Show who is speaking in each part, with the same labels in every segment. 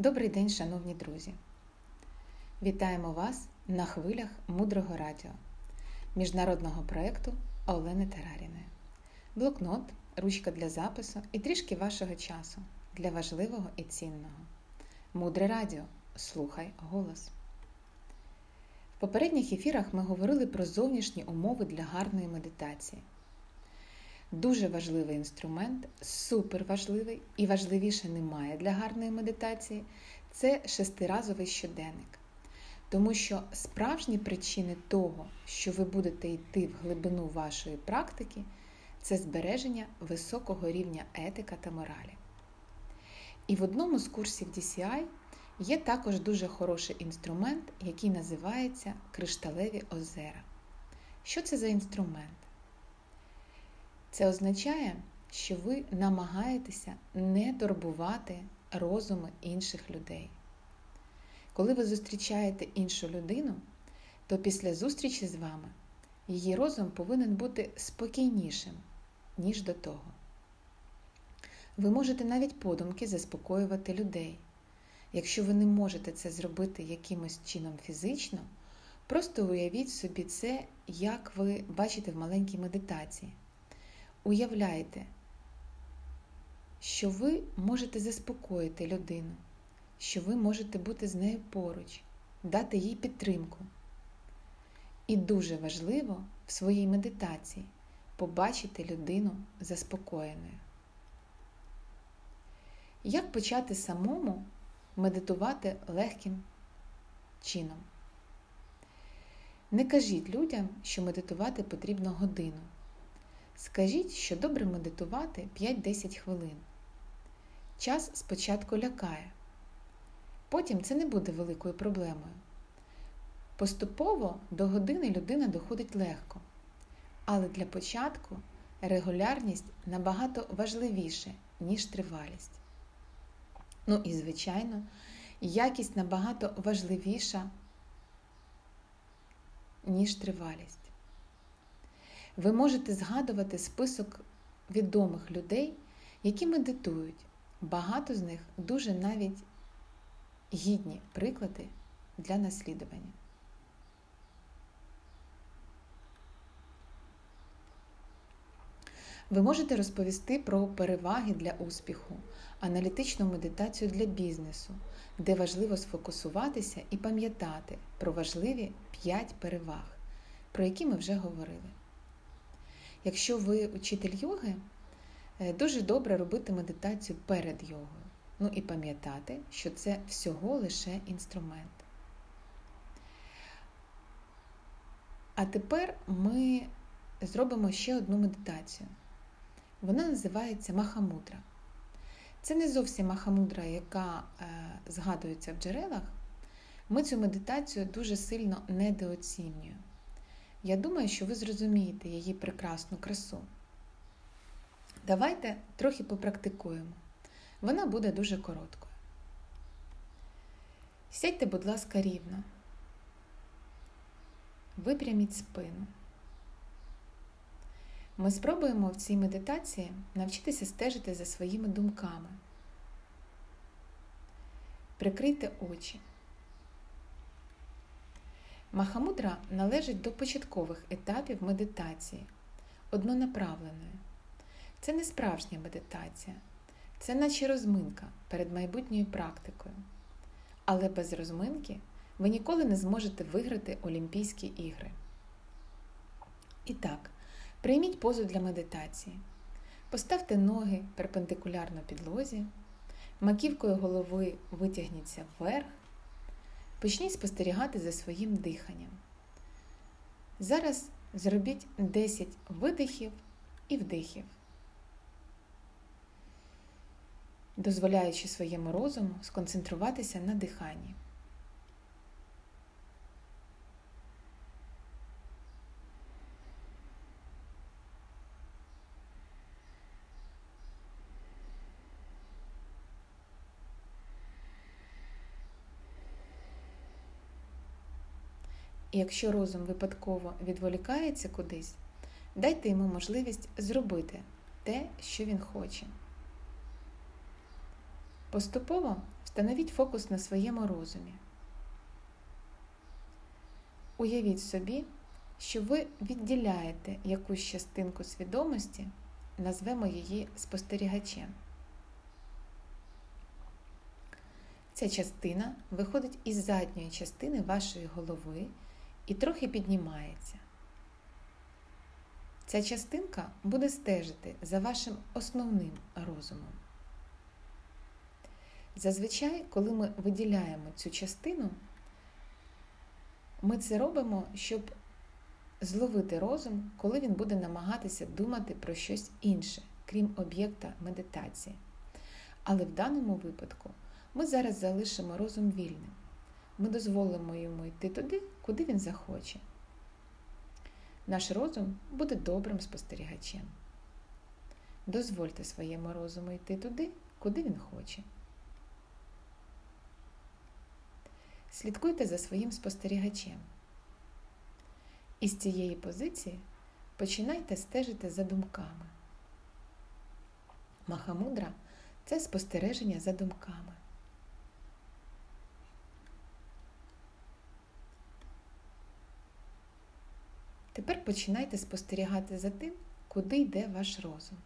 Speaker 1: Добрий день, шановні друзі! Вітаємо вас на хвилях мудрого радіо, міжнародного проєкту Олени Тераріної. Блокнот, ручка для запису і трішки вашого часу для важливого і цінного. Мудре радіо. Слухай голос. В попередніх ефірах ми говорили про зовнішні умови для гарної медитації. Дуже важливий інструмент, супер важливий і важливіше немає для гарної медитації це шестиразовий щоденник. Тому що справжні причини того, що ви будете йти в глибину вашої практики, це збереження високого рівня етика та моралі. І в одному з курсів DCI є також дуже хороший інструмент, який називається Кришталеві озера. Що це за інструмент? Це означає, що ви намагаєтеся не турбувати розуми інших людей. Коли ви зустрічаєте іншу людину, то після зустрічі з вами її розум повинен бути спокійнішим, ніж до того. Ви можете навіть подумки заспокоювати людей. Якщо ви не можете це зробити якимось чином фізично, просто уявіть собі це, як ви бачите в маленькій медитації. Уявляйте, що ви можете заспокоїти людину, що ви можете бути з нею поруч, дати їй підтримку. І дуже важливо в своїй медитації побачити людину заспокоєною. Як почати самому медитувати легким чином? Не кажіть людям, що медитувати потрібно годину. Скажіть, що добре медитувати 5-10 хвилин. Час спочатку лякає, потім це не буде великою проблемою. Поступово до години людина доходить легко, але для початку регулярність набагато важливіше, ніж тривалість. Ну і, звичайно, якість набагато важливіша, ніж тривалість. Ви можете згадувати список відомих людей, які медитують. Багато з них дуже навіть гідні приклади для наслідування. Ви можете розповісти про переваги для успіху, аналітичну медитацію для бізнесу, де важливо сфокусуватися і пам'ятати про важливі 5 переваг, про які ми вже говорили. Якщо ви учитель йоги, е, дуже добре робити медитацію перед йогою. Ну і пам'ятати, що це всього лише інструмент. А тепер ми зробимо ще одну медитацію. Вона називається Махамудра. Це не зовсім махамудра, яка е, згадується в джерелах. Ми цю медитацію дуже сильно недооцінюємо. Я думаю, що ви зрозумієте її прекрасну красу. Давайте трохи попрактикуємо. Вона буде дуже короткою. Сядьте, будь ласка, рівно. Випряміть спину. Ми спробуємо в цій медитації навчитися стежити за своїми думками. Прикрийте очі. Махамудра належить до початкових етапів медитації, однонаправленої. Це не справжня медитація, це наче розминка перед майбутньою практикою. Але без розминки ви ніколи не зможете виграти Олімпійські ігри. І так, прийміть позу для медитації. Поставте ноги перпендикулярно підлозі, маківкою голови витягніться вверх. Почніть спостерігати за своїм диханням. Зараз зробіть 10 видихів і вдихів, дозволяючи своєму розуму сконцентруватися на диханні. І якщо розум випадково відволікається кудись, дайте йому можливість зробити те, що він хоче. Поступово встановіть фокус на своєму розумі. Уявіть собі, що ви відділяєте якусь частинку свідомості, назвемо її спостерігачем. Ця частина виходить із задньої частини вашої голови і трохи піднімається. Ця частинка буде стежити за вашим основним розумом. Зазвичай, коли ми виділяємо цю частину, ми це робимо, щоб зловити розум, коли він буде намагатися думати про щось інше, крім об'єкта медитації. Але в даному випадку ми зараз залишимо розум вільним. Ми дозволимо йому йти туди, куди він захоче. Наш розум буде добрим спостерігачем. Дозвольте своєму розуму йти туди, куди він хоче. Слідкуйте за своїм спостерігачем. І з цієї позиції починайте стежити за думками. Махамудра це спостереження за думками. Тепер починайте спостерігати за тим, куди йде ваш розум.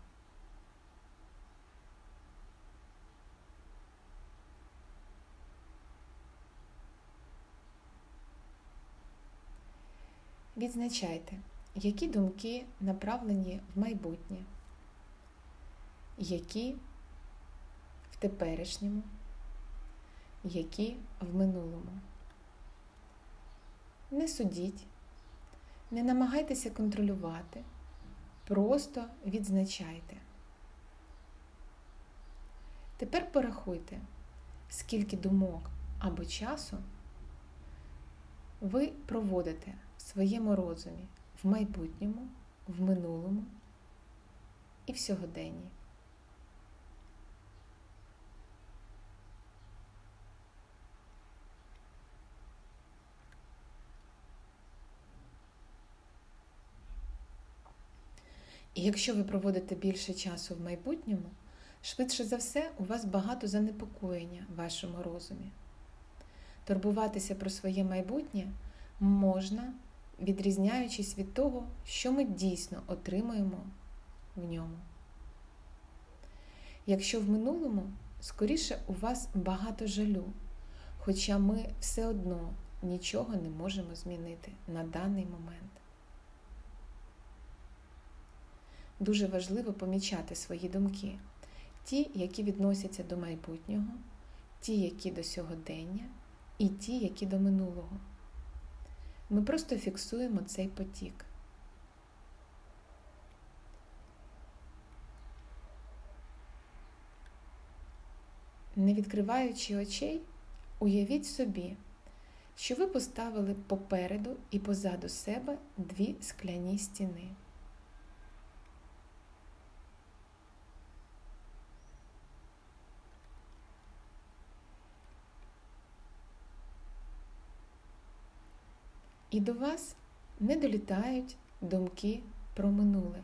Speaker 1: Відзначайте, які думки направлені в майбутнє, які в теперішньому, які в минулому. Не судіть, не намагайтеся контролювати, просто відзначайте. Тепер порахуйте, скільки думок або часу ви проводите в своєму розумі в майбутньому, в минулому і в сьогоденні. І якщо ви проводите більше часу в майбутньому, швидше за все, у вас багато занепокоєння в вашому розумі. Турбуватися про своє майбутнє можна, відрізняючись від того, що ми дійсно отримуємо в ньому. Якщо в минулому, скоріше у вас багато жалю, хоча ми все одно нічого не можемо змінити на даний момент. Дуже важливо помічати свої думки, ті, які відносяться до майбутнього, ті, які до сьогодення, і ті, які до минулого. Ми просто фіксуємо цей потік. Не відкриваючи очей, уявіть собі, що ви поставили попереду і позаду себе дві скляні стіни. І до вас не долітають думки про минуле.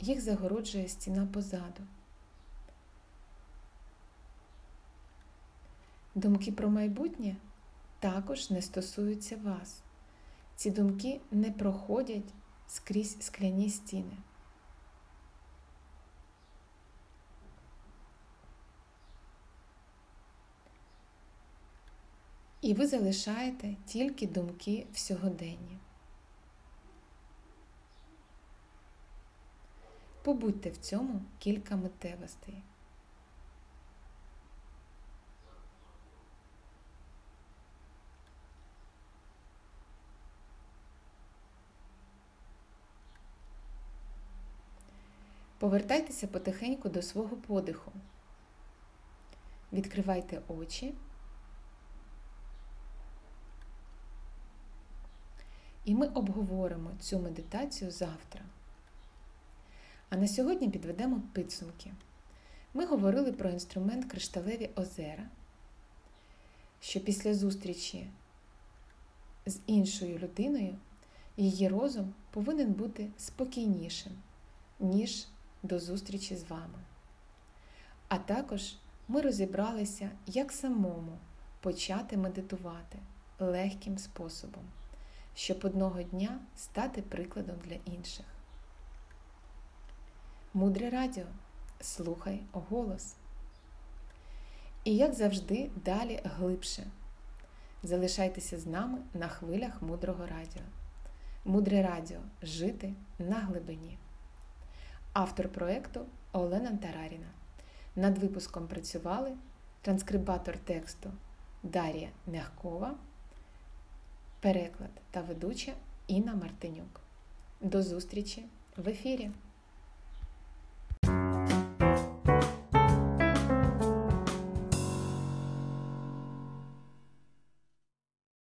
Speaker 1: Їх загороджує стіна позаду. Думки про майбутнє також не стосуються вас. Ці думки не проходять скрізь скляні стіни. І ви залишаєте тільки думки в сьогоденні. Побудьте в цьому кілька миттєвостей. Повертайтеся потихеньку до свого подиху. Відкривайте очі. І ми обговоримо цю медитацію завтра. А на сьогодні підведемо підсумки. Ми говорили про інструмент кришталеві озера, що після зустрічі з іншою людиною її розум повинен бути спокійнішим, ніж до зустрічі з вами. А також ми розібралися, як самому почати медитувати легким способом, щоб одного дня стати прикладом для інших. Мудре радіо. Слухай голос. І, як завжди, далі глибше. Залишайтеся з нами на хвилях мудрого радіо. Мудре радіо жити на глибині. Автор проєкту Олена Тараріна. Над випуском працювали транскрибатор тексту Дар'я Мягкова, переклад та ведуча Інна Мартинюк. До зустрічі в ефірі!